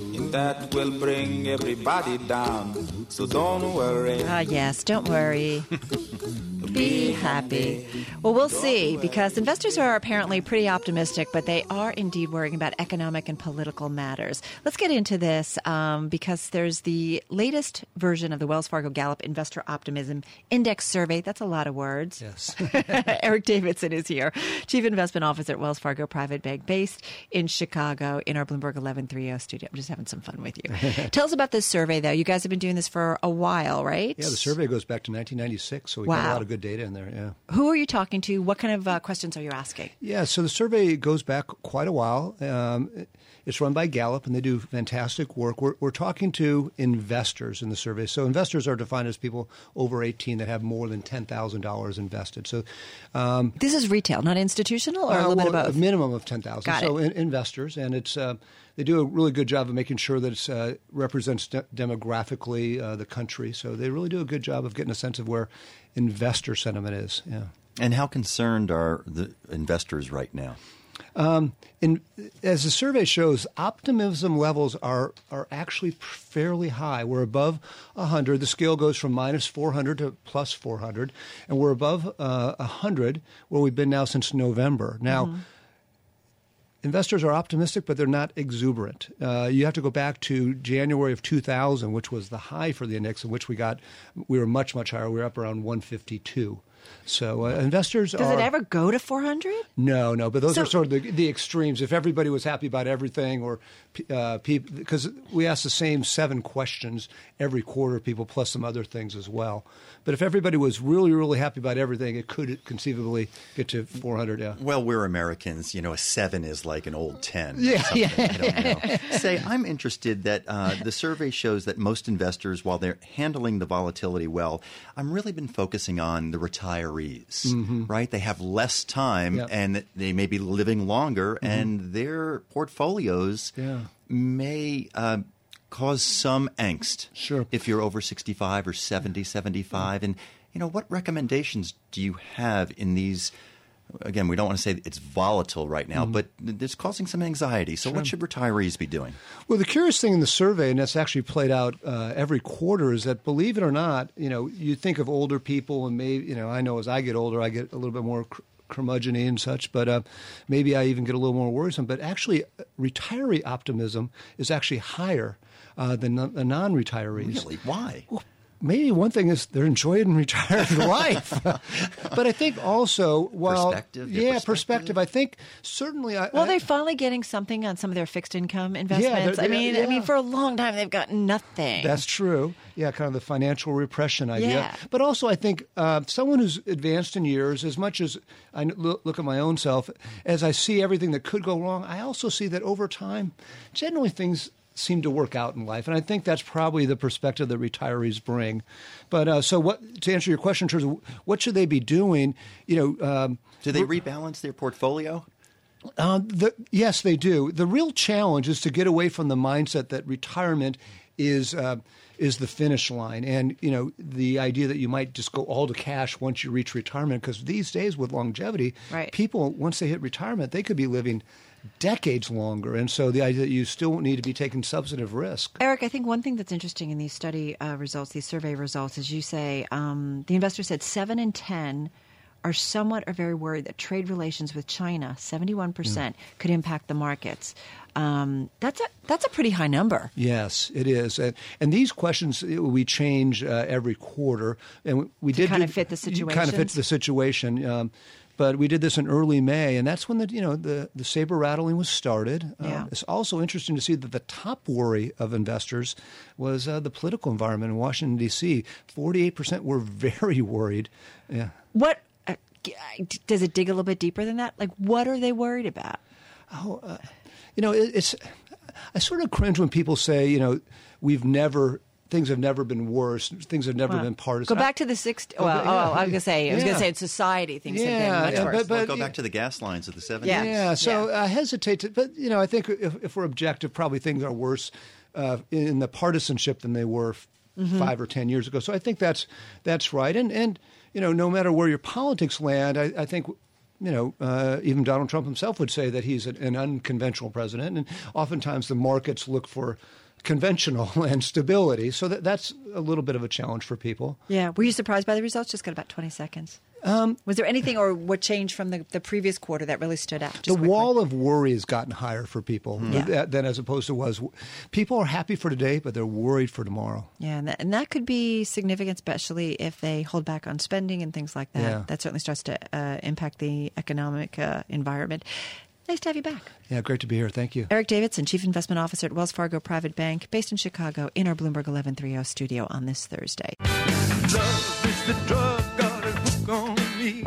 and that will bring everybody down. So don't worry. Ah, yes, don't worry. Be happy. Well, we'll see because investors are apparently pretty optimistic, but they are indeed worrying about economic and political matters. Let's get into this um, because there's the latest version of the Wells Fargo Gallup Investor Optimism Index Survey. That's a lot of words. Yes. Erik Davidson is here, Chief Investment Officer at Wells Fargo Private Bank, based in Chicago in our Bloomberg 1130 studio. I'm just having some fun with you. Tell us about this survey, though. You guys have been doing this for a while, right? Yeah, the survey goes back to 1996, so we Wow. got a lot of good data in there. Yeah. Who are you talking to? What kind of uh, questions are you asking? Yeah, so the survey goes back quite a while. Um, it's run by Gallup, and they do fantastic work. We're, we're talking to investors in the survey. So investors are defined as people over 18 that have more than $10,000 invested. So um, This is retail, not institutional, or a uh, little bit well, of both. A minimum of ten thousand. Got So it. in, investors, and it's uh, they do a really good job of making sure that it uh, represents de- demographically uh, the country. So they really do a good job of getting a sense of where investor sentiment is. Yeah. And how concerned are the investors right now? In, as the survey shows, optimism levels are are actually fairly high. We're above 100. The scale goes from minus 400 to plus 400, and we're above uh, 100, where we've been now since November. Now. Investors are optimistic, but they're not exuberant. Uh, you have to go back to January of 2000, which was the high for the index, in which we got we were much much higher. We were up around 152. So uh, investors Does are it ever go to 400? no, no, but those So- are sort of the, the extremes. If everybody was happy about everything, or uh, people, because we ask the same seven questions every quarter, people plus some other things as well. But if everybody was really, really happy about everything, it could conceivably get to 400. Yeah. Well, we're Americans. You know, a seven is like an old ten. Yeah, yeah. I don't know. Say, I'm interested that uh, the survey shows that most investors, while they're handling the volatility well, I'm really been focusing on the retirees. Right? They have less time, Yep. and they may be living longer, and their portfolios Yeah. may. Uh, Cause some angst. Sure. If you're over 65 or 70, 75. And, you know, what recommendations do you have in these? Again, we don't want to say it's volatile right now, but it's causing some anxiety. So, what should retirees be doing? Well, the curious thing in the survey, and that's actually played out uh, every quarter, is that believe it or not, you know, you think of older people, and maybe, you know, I know as I get older, I get a little bit more cr- curmudgeon and such, but uh, maybe I even get a little more worrisome. But actually, uh, retiree optimism is actually higher uh, than the non-retirees. Really? Why? Maybe one thing is they're enjoying retired life, but I think also, well, Perspective, yeah, perspective. perspective. I think certainly, I, Well, I, they're finally getting something on some of their fixed income investments. they're- I mean, yeah, I mean, for a long time they've gotten nothing. That's true. Yeah, kind of the financial repression idea. Yeah. But also, I think uh, someone who's advanced in years, as much as I n- look, look at my own self, as I see everything that could go wrong, I also see that over time, generally things seem to work out in life, and I think that's probably the perspective that retirees bring. But uh, so, what to answer your question in terms of what should they be doing? You know. Um, Do they rebalance their portfolio? uh, the, yes, they do. The real challenge is to get away from the mindset that retirement is uh, is the finish line, and you know the idea that you might just go all to cash once you reach retirement. Because these days, with longevity, Right. people once they hit retirement, they could be living decades longer, and so the idea that you still need to be taking substantive risk. Erik, I think one thing that's interesting in these study uh, results, these survey results, is you say um, the investor said seven in ten are somewhat or very worried that trade relations with China, seventy-one percent, could impact the markets. Um, that's a that's a pretty high number. Yes, it is, and, and these questions we change uh, every quarter, and we did kinda fit the situation. It Kind of fit the situation, um, but we did this in early May, and that's when the you know the the saber rattling was started. Uh, Yeah. it's also interesting to see that the top worry of investors was uh, the political environment in Washington D.C. Forty eight percent were very worried. Yeah. What uh, does it dig a little bit deeper than that? Like, what are they worried about? Oh, You know, it, it's. I sort of cringe when people say, you know, we've never things have never been worse. Things have never Well, been partisan. Go back to the 60s. Well, yeah, oh, I was going to say, I was gonna say in society things Yeah, have been yeah, much worse. but- but- Well, go back to the gas lines of the 70s. Yeah. Yeah, so Yeah. I hesitate to, but you know, I think if, if we're objective, probably things are worse uh, in the partisanship than they were Mm-hmm. five or ten years ago. So I think that's that's right, and and you know, no matter where your politics land, I, I think. You know, uh, even Donald Trump himself would say that he's an, an unconventional president, and oftentimes the markets look for conventional and stability. So that, that's a little bit of a challenge for people. Yeah. Were you surprised by the results? Just got about 20 seconds. Um, was there anything or what changed from the, the previous quarter that really stood out? The quickly? wall of worry has gotten higher for people Yeah. than, than as opposed to was. People are happy for today, but they're worried for tomorrow. Yeah, and that, and that could be significant, especially if they hold back on spending and things like that. Yeah. That certainly starts to uh, impact the economic uh, environment. Nice to have you back. Yeah, great to be here. Thank you. Erik Davidson, Chief Investment Officer at Wells Fargo Private Bank, based in Chicago, in our Bloomberg 1130 studio on this Thursday. Love is the drug, got a hook on me.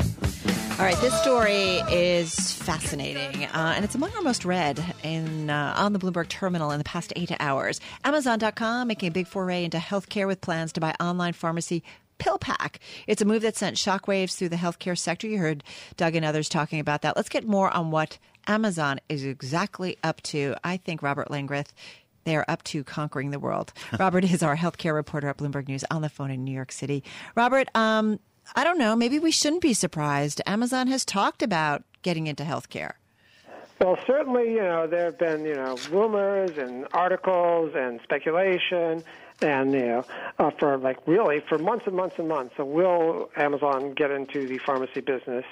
All right, this story is fascinating, uh, and it's among our most read in uh, on the Bloomberg terminal in the past eight hours. Amazon.com making a big foray into healthcare with plans to buy online pharmacy PillPack. It's a move that sent shockwaves through the healthcare sector. You heard Doug and others talking about that. Let's get more on what Amazon is exactly up to. I think Robert Langreth. They are up to conquering the world. Robert is our healthcare reporter at Bloomberg News on the phone in New York City. Robert, um, I don't know. Maybe we shouldn't be surprised. Amazon has talked about getting into healthcare. Well, certainly, you know, there have been, you know, rumors and articles and speculation, and you know, uh, for like really for months and months and months. So, will Amazon get into the pharmacy business,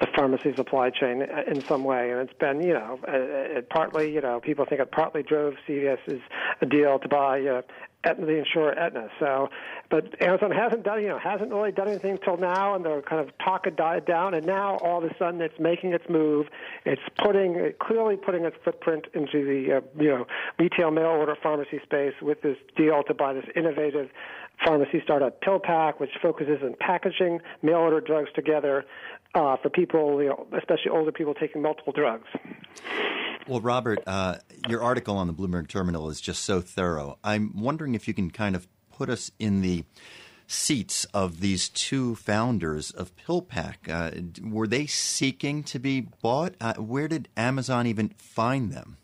the pharmacy supply chain uh, in some way? And it's been, you know, uh, it partly, you know, people think it partly drove CVS's deal to buy. Uh, Aetna, the insurer Aetna. So, but Amazon hasn't done, you know, hasn't really done anything till now, and the kind of talk had died down, and now all of a sudden it's making its move. It's putting, clearly putting its footprint into the, uh, you know, retail mail order pharmacy space with this deal to buy this innovative pharmacy startup PillPack, which focuses on packaging mail order drugs together uh, for people, you know, especially older people taking multiple drugs. Well, Robert, uh, your article on the Bloomberg Terminal is just so thorough. I'm wondering if you can kind of put us in the seats of these two founders of PillPack. Uh, were they seeking to be bought? Uh, where did Amazon even find them?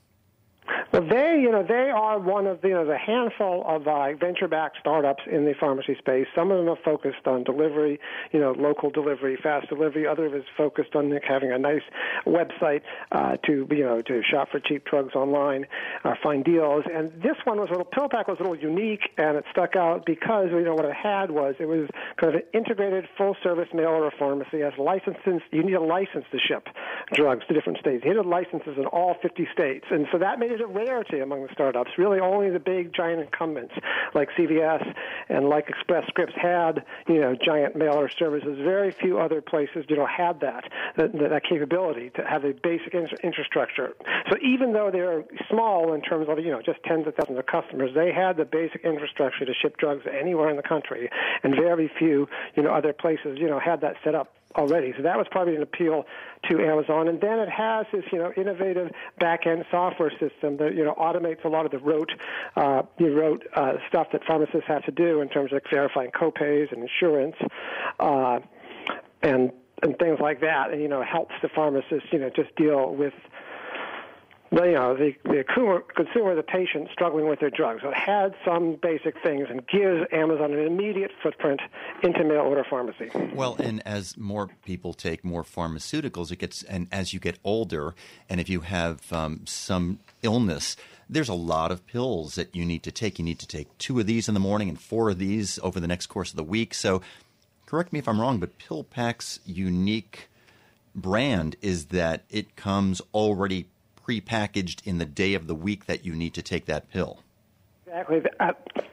Well, they, you know, they are one of the, you know, the handful of uh, venture-backed startups in the pharmacy space. Some of them are focused on delivery, you know, local delivery, fast delivery. Others is focused on having a nice website uh, to, you know, to shop for cheap drugs online, or find deals. And this one was a little, PillPack was a little unique, and it stuck out because, you know, what it had was it was kind of an integrated, full-service mail-order pharmacy. It has licenses. You need a license to ship drugs to different states. It had licenses in all 50 states, and so that made it a rarity among the startups. Really, only the big giant incumbents like CVS and like Express Scripts had, you know, giant mail-order services. Very few other places, you know, had that that, that capability to have a basic in- infrastructure. So even though they're small in terms of, you know, just tens of thousands of customers, they had the basic infrastructure to ship drugs anywhere in the country, and very few, you know, other places, you know, had that set up already. So that was probably an appeal to Amazon. And then it has this, you know, innovative back-end software system that, you know, automates a lot of the rote, uh, you rote uh, stuff that pharmacists have to do in terms of verifying copays and insurance, uh, and and things like that. And you know, helps the pharmacists, you know, just deal with the, you know, the, the consumer, consumer, the patient struggling with their drugs. So it had some basic things and gives Amazon an immediate footprint into mail order pharmacy. Well, and as more people take more pharmaceuticals, it gets, and as you get older, and if you have um, some illness, there's a lot of pills that you need to take. You need to take two of these in the morning and four of these over the next course of the week. So, correct me if I'm wrong, but PillPack's unique brand is that it comes already prepackaged in the day of the week that you need to take that pill. Exactly. That,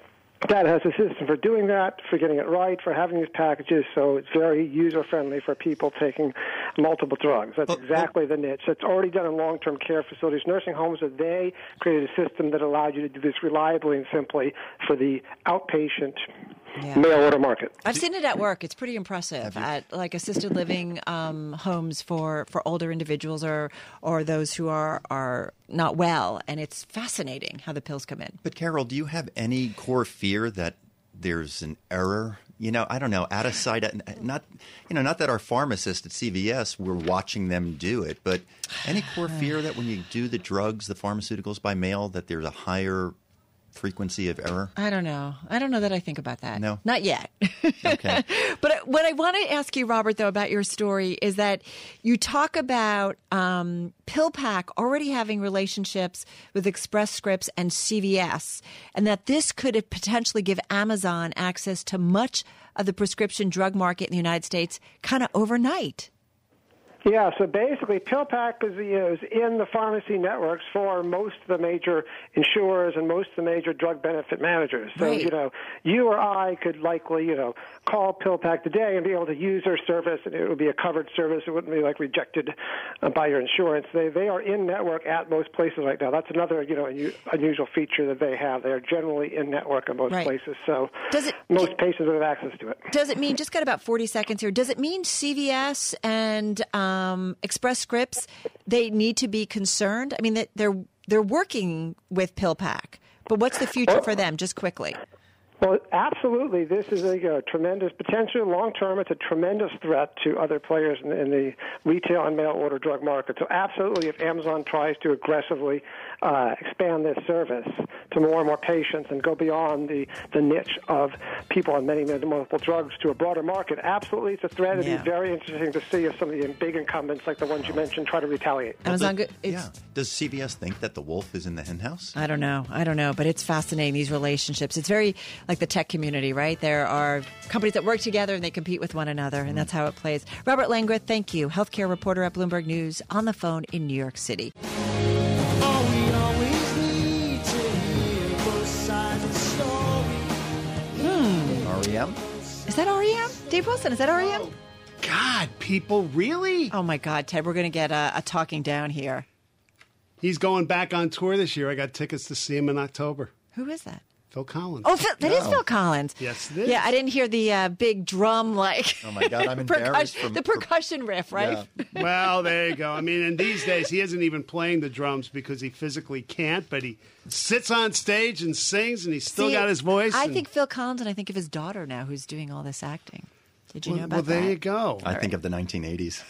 that has a system for doing that, for getting it right, for having these packages, so it's very user friendly for people taking multiple drugs. That's But- exactly the niche. It's already done in long term care facilities, nursing homes. That they created a system that allowed you to do this reliably and simply for the outpatient Yeah. mail order market. I've seen it at work. It's pretty impressive at like assisted living um, homes for, for older individuals or or those who are are not well, and it's fascinating how the pills come in. But Carol, do you have any core fear that there's an error? You know, I don't know, out of sight, not you know, not that our pharmacist at CVS we're watching them do it, but any core fear that when you do the drugs, the pharmaceuticals by mail, that there's a higher frequency of error? I don't know. I don't know that I think about that. No? Not yet. Okay. but what I want to ask you, Robert, though, about your story is that you talk about um, PillPack already having relationships with Express Scripts and CVS, and that this could potentially give Amazon access to much of the prescription drug market in the United States kind of overnight. Yeah, so basically, PillPack is, you know, is in the pharmacy networks for most of the major insurers and most of the major drug benefit managers. So, Right. you know, you or I could likely, you know, call PillPack today and be able to use their service, and it would be a covered service. It wouldn't be like rejected uh, by your insurance. They they are in network at most places right now. That's another, you know, unu- unusual feature that they have. They are generally in network at most Right. places. So Does it- most patients would have access to it. Does it mean, just got about 40 seconds here, does it mean CVS and um, Um, Express Scripts, they need to be concerned? I mean, they're, they're working with PillPack, but what's the future for oh. them, just quickly? Well, absolutely. This is a, uh tremendous, potential long term, it's a tremendous threat to other players in, in the retail and mail order drug market. So, absolutely, if Amazon tries to aggressively uh, expand this service to more and more patients and go beyond the, the niche of people on many, many multiple drugs to a broader market, absolutely, it's a threat. It'd Yeah. be very interesting to see if some of the big incumbents, like the ones you mentioned, try to retaliate. Amazon, go- it's, yeah. Does CVS think that the wolf is in the henhouse? I don't know. I don't know, but it's fascinating these relationships. It's very like the tech community, right? There are companies that work together and they compete with one another, and that's how it plays. Robert Langreth, thank you, healthcare reporter at Bloomberg News, on the phone in New York City. All we always need to hear both sides of the story. REM? Is that REM? Dave Wilson, is that REM? God, people, really? Oh my God, Ted, we're going to get a, a talking down here. He's going back on tour this year. I got tickets to see him in October. Who is that? Phil Collins. Oh, Phil, that is Phil Collins. Yes, it is. Yeah, I didn't hear the uh, big drum like. Oh my God, I'm embarrassed percussion, from- the percussion riff, right? Yeah. Well, there you go. I mean, in these days, he isn't even playing the drums because he physically can't, but he sits on stage and sings, and he's still See, got his voice. I and- think Phil Collins, and I think of his daughter now, who's doing all this acting. Did you well, know about well, there that? you go. I think of the 1980s.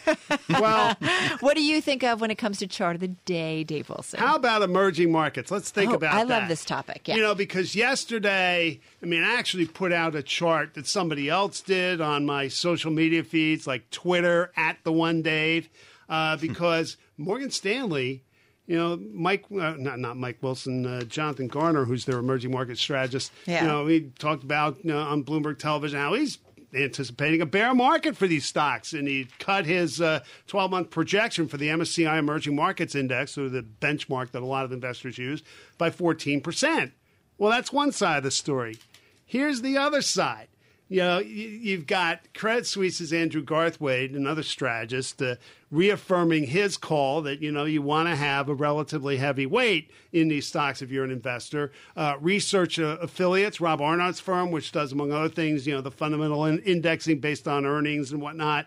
well, What do you think of when it comes to chart of the day, Dave Wilson? how about emerging markets? Let's think Oh, about I that. love this topic, yeah. You know, because yesterday, I mean, I actually put out a chart that somebody else did on my social media feeds, like Twitter at the one Dave, uh, because Morgan Stanley. You know, Mike, uh, not not Mike Wilson, uh, Jonathan Garner, who's their emerging market strategist. Yeah. You know, he talked about you know, on Bloomberg Television how he's anticipating a bear market for these stocks, and he cut his uh, 12 month projection for the MSCI Emerging Markets Index, or the benchmark that a lot of investors use, by 14%. Well, that's one side of the story. Here's the other side. You know, you've got Credit Suisse's Andrew Garthwaite, another strategist, uh, reaffirming his call that you know you want to have a relatively heavy weight in these stocks if you're an investor. Uh, research uh, affiliates, Rob Arnott's firm, which does among other things, you know, the fundamental in- indexing based on earnings and whatnot.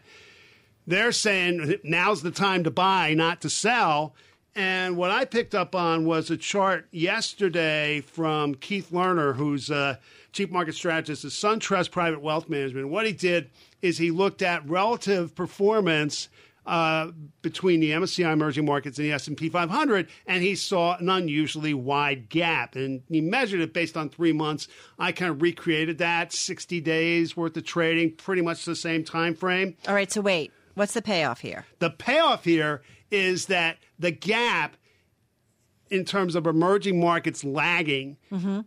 They're saying now's the time to buy, not to sell. And what I picked up on was a chart yesterday from Keith Lerner, who's a chief market strategist at SunTrust Private Wealth Management. What he did is he looked at relative performance uh, between the MSCI emerging markets and the S&P 500, and he saw an unusually wide gap. And he measured it based on three months. I kind of recreated that, 60 days worth of trading, pretty much the same time frame. all right, so wait. What's the payoff here? The payoff here is that the gap in terms of emerging markets lagging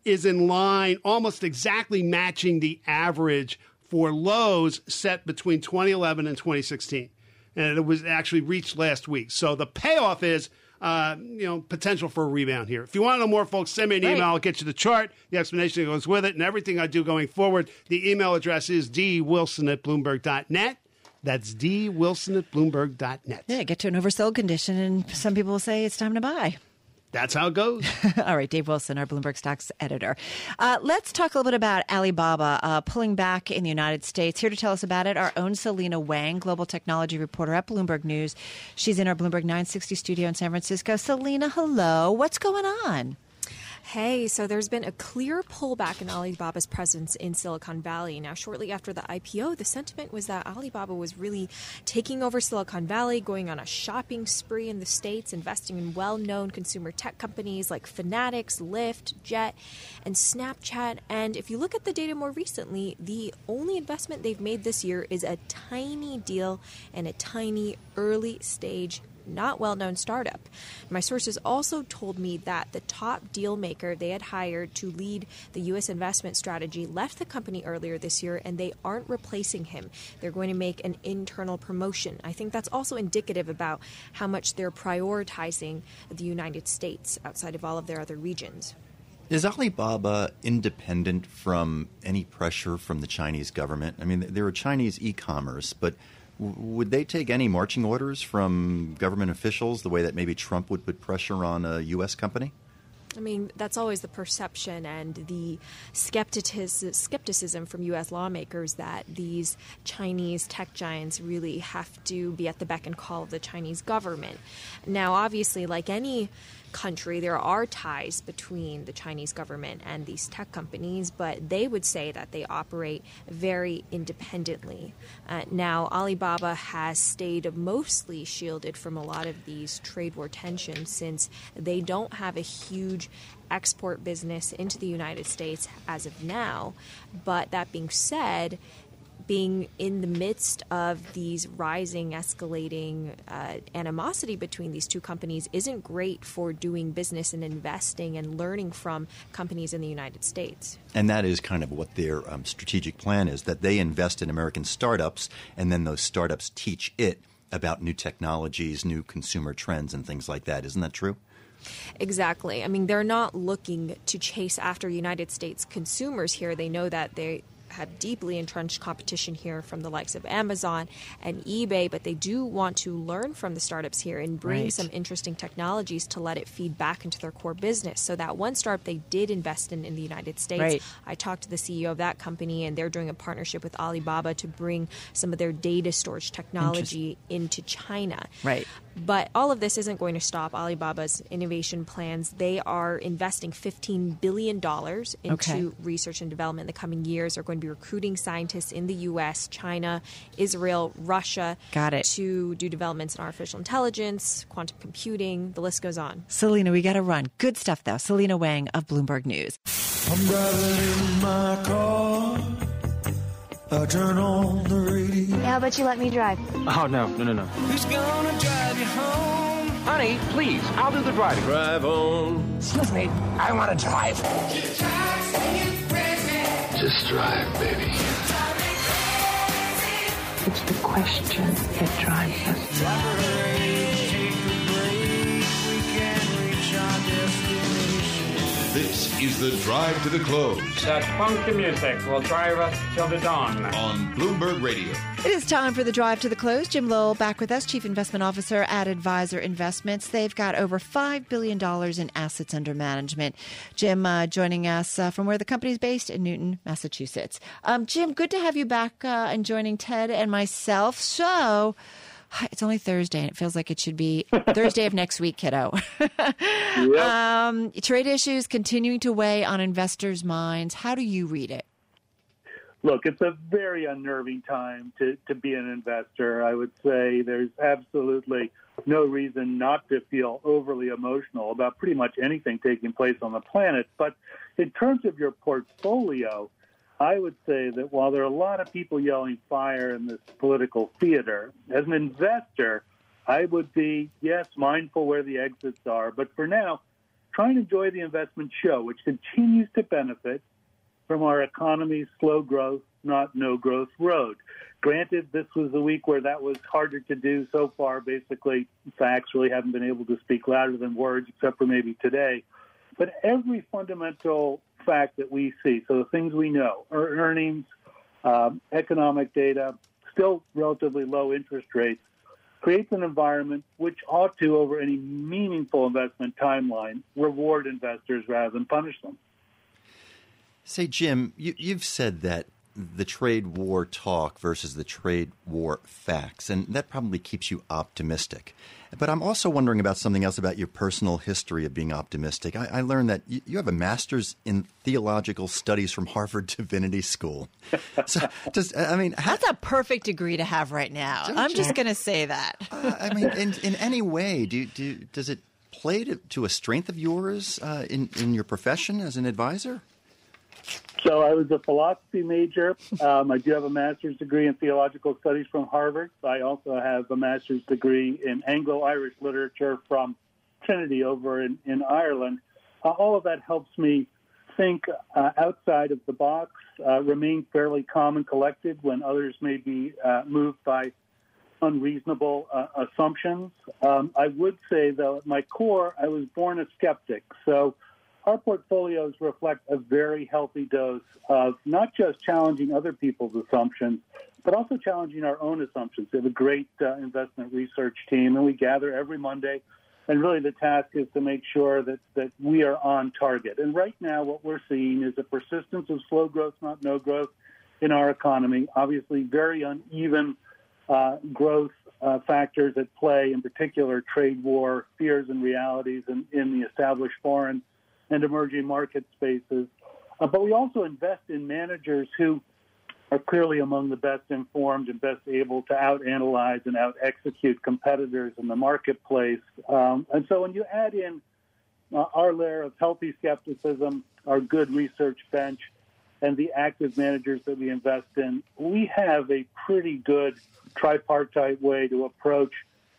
is in line, almost exactly matching the average for lows set between 2011 and 2016. And it was actually reached last week. So the payoff is. Uh, you know, potential for a rebound here. If you want to know more, folks, send me an Right. email. I'll get you the chart, the explanation that goes with it, and everything I do going forward. The email address is dwilson at bloomberg.net. That's dwilson at bloomberg.net. Yeah, get to an oversold condition, and some people will say it's time to buy. That's how it goes. All right, Dave Wilson, our Bloomberg Stocks editor. Uh, let's talk a little bit about Alibaba uh, pulling back in the United States. Here to tell us about it, our own Selina Wang, global technology reporter at Bloomberg News. She's in our Bloomberg 960 studio in San Francisco. Selina, hello. What's going on? Hey, so there's been a clear pullback in Alibaba's presence in Silicon Valley. Now, shortly after the IPO, the sentiment was that Alibaba was really taking over Silicon Valley, going on a shopping spree in the States, investing in well known consumer tech companies like Fanatics, Lyft, Jet, and Snapchat. And if you look at the data more recently, the only investment they've made this year is a tiny deal and a tiny early stage not well known startup. My sources also told me that the top deal maker they had hired to lead the U.S. investment strategy left the company earlier this year and they aren't replacing him. They're going to make an internal promotion. I think that's also indicative about how much they're prioritizing the United States outside of all of their other regions. Is Alibaba independent from any pressure from the Chinese government? I mean, they're a Chinese e commerce, but would they take any marching orders from government officials the way that maybe Trump would put pressure on a U.S. company? I mean, that's always the perception and the skepticism, from U.S. lawmakers that these Chinese tech giants really have to be at the beck and call of the Chinese government. Now, obviously, like any country, there are ties between the Chinese government and these tech companies, but they would say that they operate very independently. Uh, now, Alibaba has stayed mostly shielded from a lot of these trade war tensions since they don't have a huge export business into the United States as of now. But that being said, being in the midst of these rising, escalating uh, animosity between these two companies isn't great for doing business and investing and learning from companies in the United States. And that is kind of what their um, strategic plan is that they invest in American startups, and then those startups teach it about new technologies, new consumer trends, and things like that. Isn't that true? Exactly. I mean, they're not looking to chase after United States consumers here. They know that they have deeply entrenched competition here from the likes of Amazon and eBay, but they do want to learn from the startups here and bring Right. some interesting technologies to let it feed back into their core business. So that one startup they did invest in in the United States, Right. I talked to the CEO of that company, and they're doing a partnership with Alibaba to bring some of their data storage technology into China. Right. But all of this isn't going to stop Alibaba's innovation plans. They are investing $15 billion into Okay. research and development in the coming years. They're going to be recruiting scientists in the U.S., China, Israel, Russia. Got it. To do developments in artificial intelligence, quantum computing, the list goes on. Selina, we got to run. Good stuff, though. Selina Wang of Bloomberg News. I'm driving in my car. I turn on the radio. How about you let me drive? Oh, no, no, no, no. Who's gonna drive you home? Honey, please, I'll do the driving. Drive on. Excuse me, I want to drive. Just drive, baby. It's the question that drives us. This is the drive to the close That funky music will drive us till the dawn. on Bloomberg Radio. It is time for the drive to the close. Jim Lowell back with us, Chief Investment Officer at Adviser Investments. They've got over $5 billion in assets under management. Jim uh, joining us uh, from where the company is based in Newton, Massachusetts. Um, Jim, good to have you back uh, and joining Ted and myself. So, it's only Thursday, and it feels like it should be Thursday of next week, kiddo. um, trade issues continuing to weigh on investors' minds. How do you read it? Look, it's a very unnerving time to, to be an investor. I would say there's absolutely no reason not to feel overly emotional about pretty much anything taking place on the planet. But in terms of your portfolio, I would say that while there are a lot of people yelling fire in this political theater, as an investor, I would be, yes, mindful where the exits are. But for now, try and enjoy the investment show, which continues to benefit from our economy's slow growth, not no growth road. Granted, this was a week where that was harder to do so far. Basically, facts really haven't been able to speak louder than words, except for maybe today. But every fundamental fact that we see, so the things we know, our earnings, um, economic data, still relatively low interest rates, creates an environment which ought to, over any meaningful investment timeline, reward investors rather than punish them. Say, Jim, you, you've said that the trade war talk versus the trade war facts, and that probably keeps you optimistic. But I'm also wondering about something else about your personal history of being optimistic. I, I learned that you, you, have a master's in theological studies from Harvard Divinity School. So, does I mean that's a perfect degree to have right now? I'm you? just going to say that. uh, I mean, in, in any way, do, do does it play to, to a strength of yours uh, in in your profession as an advisor? So I was a philosophy major. Um, I do have a master's degree in theological studies from Harvard. I also have a master's degree in Anglo-Irish literature from Trinity over in, in Ireland. Uh, all of that helps me think uh, outside of the box, uh, remain fairly calm and collected when others may be uh, moved by unreasonable uh, assumptions. Um, I would say, though, at my core, I was born a skeptic. So our portfolios reflect a very healthy dose of not just challenging other people's assumptions, but also challenging our own assumptions. We have a great uh, investment research team, and we gather every Monday. And really, the task is to make sure that, that we are on target. And right now, what we're seeing is a persistence of slow growth, not no growth, in our economy. Obviously, very uneven uh, growth uh, factors at play, in particular, trade war fears and realities in, in the established foreign and emerging market spaces. Uh, but we also invest in managers who are clearly among the best informed and best able to out analyze and out execute competitors in the marketplace. Um, and so when you add in uh, our layer of healthy skepticism, our good research bench, and the active managers that we invest in, we have a pretty good tripartite way to approach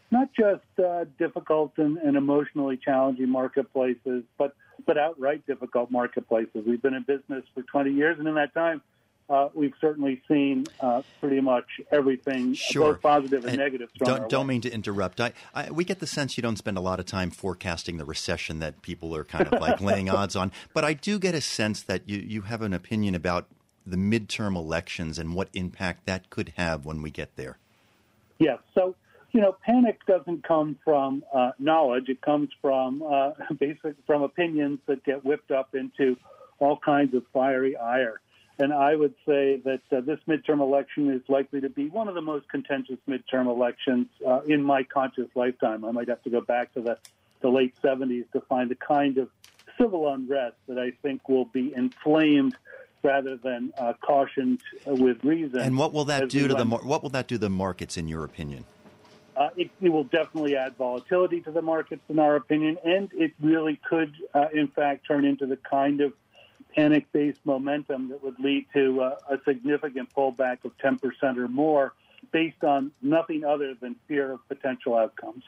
not just uh, difficult and, and emotionally challenging marketplaces, but but outright difficult marketplaces. We've been in business for 20 years, and in that time, uh, we've certainly seen uh, pretty much everything, sure. both positive and, and negative. Don't, don't mean to interrupt. I, I, we get the sense you don't spend a lot of time forecasting the recession that people are kind of like laying odds on. But I do get a sense that you, you have an opinion about the midterm elections and what impact that could have when we get there. Yes. So you know, panic doesn't come from uh, knowledge. It comes from uh, basic from opinions that get whipped up into all kinds of fiery ire. And I would say that uh, this midterm election is likely to be one of the most contentious midterm elections uh, in my conscious lifetime. I might have to go back to the, the late 70s to find the kind of civil unrest that I think will be inflamed rather than uh, cautioned with reason. And what will that do to the mar- what will that do to the markets, in your opinion? Uh, it, it, will definitely add volatility to the markets, in our opinion, and it really could, uh, in fact, turn into the kind of panic-based momentum that would lead to uh, a significant pullback of 10% or more based on nothing other than fear of potential outcomes.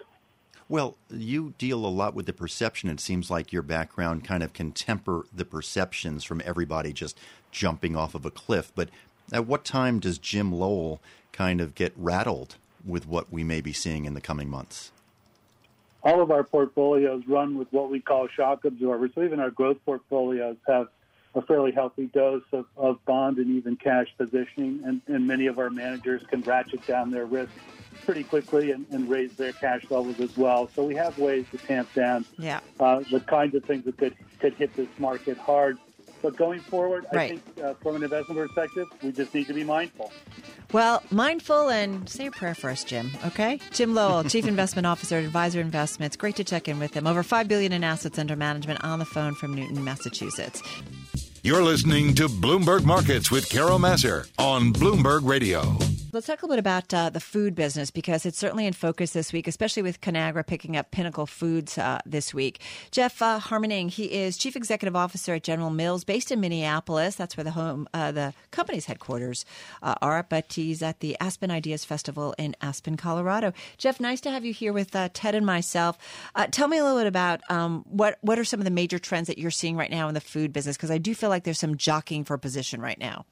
Well, you deal a lot with the perception. It seems like your background kind of can temper the perceptions from everybody just jumping off of a cliff. But at what time does Jim Lowell kind of get rattled with what we may be seeing in the coming months? All of our portfolios run with what we call shock absorbers. So even our growth portfolios have a fairly healthy dose of, of bond and even cash positioning, and, and many of our managers can ratchet down their risk pretty quickly and, and, raise their cash levels as well. So we have ways to tamp down yeah. uh, the kinds of things that could, could hit this market hard. But going forward, right. I think uh, from an investment perspective, we just need to be mindful. Well, mindful and say a prayer for us, Jim. Okay, Jim Lowell, Chief Investment Officer at Adviser Investments. Great to check in with him. Over five billion in assets under management on the phone from Newton, Massachusetts. You're listening to Bloomberg Markets with Carol Massar on Bloomberg Radio. Let's talk a little bit about uh, the food business because it's certainly in focus this week, especially with Conagra picking up Pinnacle Foods uh, this week. Jeff uh, Harmening, he is Chief Executive Officer at General Mills, based in Minneapolis. That's where the home, uh, the company's headquarters uh, are. But he's at the Aspen Ideas Festival in Aspen, Colorado. Jeff, nice to have you here with uh, Ted and myself. tell me a little bit about um, what what are some of the major trends that you're seeing right now in the food business because I do feel like there's some jockeying for position right now.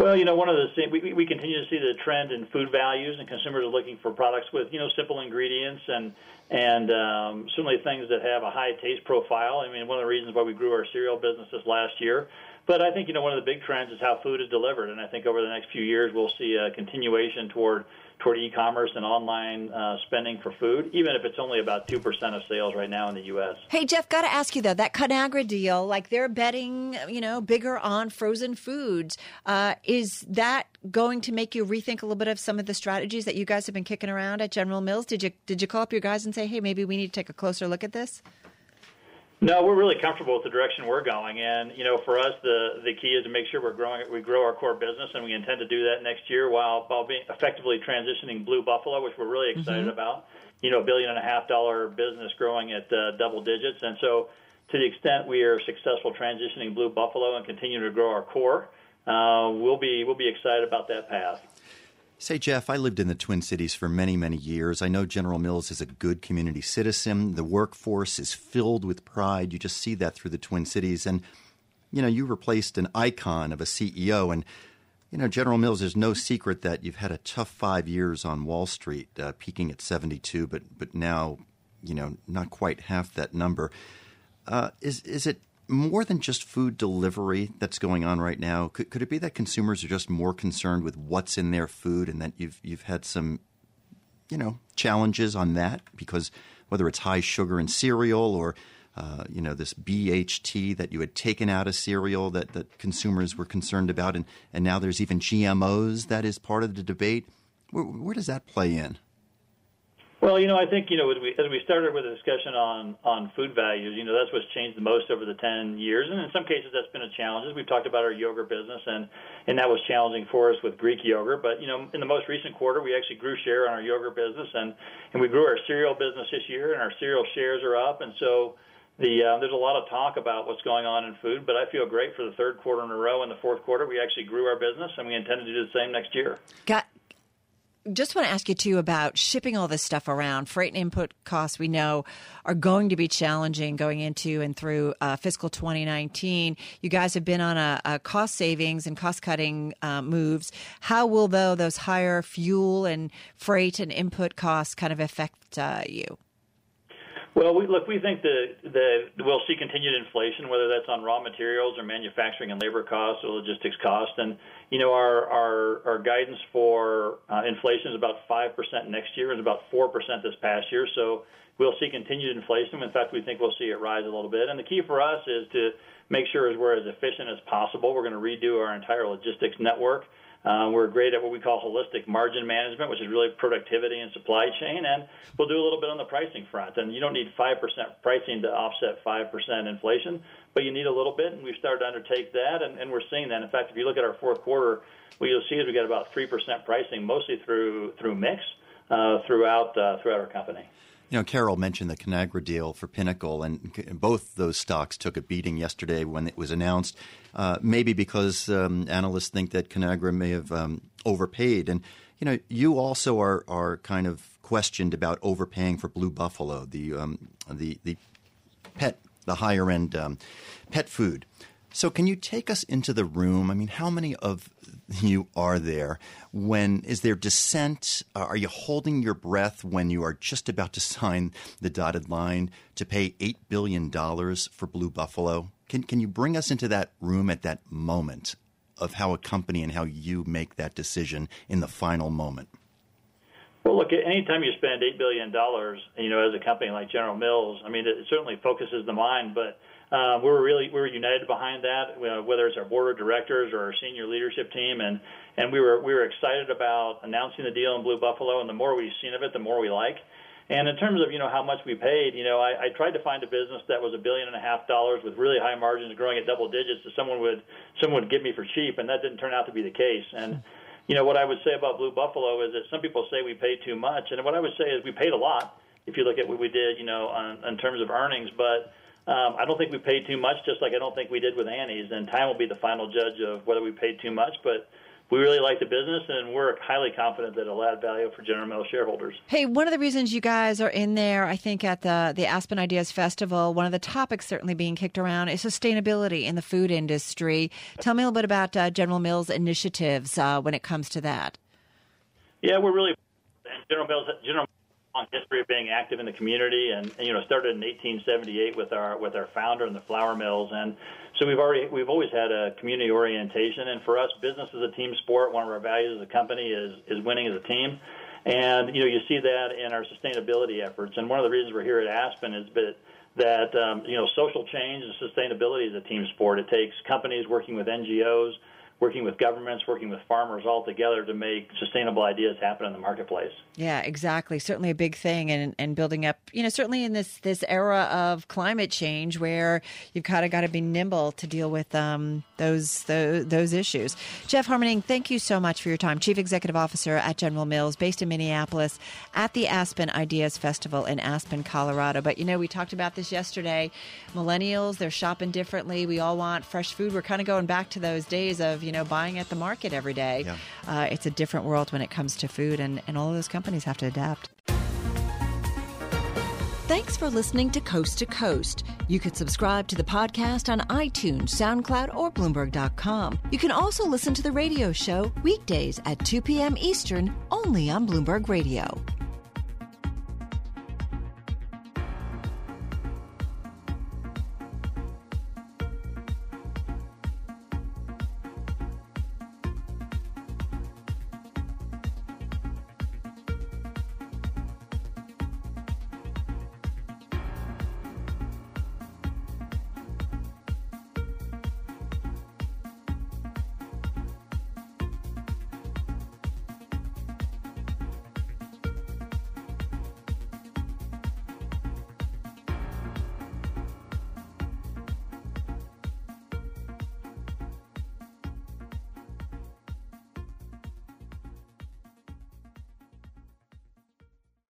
Well, you know, one of the things we, we continue to see the trend in food values, and consumers are looking for products with you know simple ingredients and and um, certainly things that have a high taste profile. I mean, one of the reasons why we grew our cereal business this last year. But I think you know one of the big trends is how food is delivered, and I think over the next few years we'll see a continuation toward toward e-commerce and online uh, spending for food, even if it's only about two percent of sales right now in the U.S. Hey Jeff, got to ask you though that Conagra deal, like they're betting, you know, bigger on frozen foods. Uh, is that going to make you rethink a little bit of some of the strategies that you guys have been kicking around at General Mills? Did you did you call up your guys and say, hey, maybe we need to take a closer look at this? No, we're really comfortable with the direction we're going, and you know, for us, the the key is to make sure we're growing, we grow our core business, and we intend to do that next year while while being effectively transitioning Blue Buffalo, which we're really excited mm-hmm. about. You know, a billion and a half dollar business growing at uh, double digits, and so to the extent we are successful transitioning Blue Buffalo and continuing to grow our core, uh, we'll be we'll be excited about that path. Say, Jeff, I lived in the Twin Cities for many, many years. I know General Mills is a good community citizen. The workforce is filled with pride. You just see that through the Twin Cities. And, you know, you replaced an icon of a CEO. And, you know, General Mills, there's no secret that you've had a tough five years on Wall Street, uh, peaking at 72, but, but now, you know, not quite half that number. Uh, is, is it more than just food delivery that's going on right now? Could, could it be that consumers are just more concerned with what's in their food, and that you've you've had some, you know, challenges on that because whether it's high sugar in cereal or uh, you know this BHT that you had taken out of cereal that, that consumers were concerned about, and, and now there's even GMOs that is part of the debate. Where, where does that play in? Well, you know, I think you know as we as we started with a discussion on on food values, you know, that's what's changed the most over the ten years, and in some cases that's been a challenge. As We've talked about our yogurt business, and and that was challenging for us with Greek yogurt. But you know, in the most recent quarter, we actually grew share on our yogurt business, and and we grew our cereal business this year, and our cereal shares are up, and so. The, uh, there's a lot of talk about what's going on in food, but I feel great for the third quarter in a row. In the fourth quarter, we actually grew our business, and we intend to do the same next year. Got just want to ask you too about shipping all this stuff around. Freight and input costs we know are going to be challenging going into and through uh, fiscal 2019. You guys have been on a, a cost savings and cost cutting uh, moves. How will though those higher fuel and freight and input costs kind of affect uh, you? Well, we, look, we think that, we'll see continued inflation, whether that's on raw materials or manufacturing and labor costs or logistics costs. And, you know, our, our, our guidance for uh, inflation is about 5% next year and about 4% this past year. So we'll see continued inflation. In fact, we think we'll see it rise a little bit. And the key for us is to make sure as we're as efficient as possible. We're going to redo our entire logistics network. Uh, we're great at what we call holistic margin management, which is really productivity and supply chain, and we'll do a little bit on the pricing front. And you don't need 5% pricing to offset 5% inflation, but you need a little bit, and we've started to undertake that, and, and we're seeing that. In fact, if you look at our fourth quarter, what you'll see is we got about 3% pricing, mostly through through mix uh, throughout uh, throughout our company. You know, Carol mentioned the Conagra deal for Pinnacle, and both those stocks took a beating yesterday when it was announced. Uh, maybe because um, analysts think that Conagra may have um, overpaid, and you know, you also are are kind of questioned about overpaying for Blue Buffalo, the um, the the pet, the higher end um, pet food. So, can you take us into the room? I mean, how many of you are there? When is there dissent? Uh, are you holding your breath when you are just about to sign the dotted line to pay eight billion dollars for Blue Buffalo? Can can you bring us into that room at that moment of how a company and how you make that decision in the final moment? Well, look, anytime you spend eight billion dollars, you know, as a company like General Mills, I mean, it certainly focuses the mind, but uh, we're really we're united behind that, whether it's our board of directors or our senior leadership team, and and we were we were excited about announcing the deal in Blue Buffalo, and the more we've seen of it, the more we like. And in terms of you know how much we paid, you know, I, I tried to find a business that was a billion and a half dollars with really high margins, growing at double digits, that someone would someone would give me for cheap, and that didn't turn out to be the case. And you know what I would say about Blue Buffalo is that some people say we paid too much, and what I would say is we paid a lot if you look at what we did, you know, on, in terms of earnings, but um, I don't think we paid too much, just like I don't think we did with Annie's. And time will be the final judge of whether we paid too much. But we really like the business, and we're highly confident that it'll add value for General Mills shareholders. Hey, one of the reasons you guys are in there, I think, at the the Aspen Ideas Festival, one of the topics certainly being kicked around is sustainability in the food industry. Tell me a little bit about uh, General Mills initiatives uh, when it comes to that. Yeah, we're really General Mills. General long history of being active in the community, and, and you know started in 1878 with our with our founder and the flour mills, and so we've already we've always had a community orientation, and for us, business is a team sport. One of our values as a company is is winning as a team, and you know you see that in our sustainability efforts. And one of the reasons we're here at Aspen is that that um, you know social change and sustainability is a team sport. It takes companies working with NGOs working with governments, working with farmers all together to make sustainable ideas happen in the marketplace. Yeah, exactly. Certainly a big thing, and and building up. You know, certainly in this this era of climate change, where you've kind of got to be nimble to deal with um, those, those those issues. Jeff Harmening, thank you so much for your time. Chief Executive Officer at General Mills, based in Minneapolis, at the Aspen Ideas Festival in Aspen, Colorado. But you know, we talked about this yesterday. Millennials, they're shopping differently. We all want fresh food. We're kind of going back to those days of you know buying at the market every day. Yeah. Uh, it's a different world when it comes to food, and, and all of those companies have to adapt. Thanks for listening to Coast to Coast. You can subscribe to the podcast on iTunes, SoundCloud, or Bloomberg.com. You can also listen to the radio show weekdays at 2 p.m. Eastern only on Bloomberg Radio.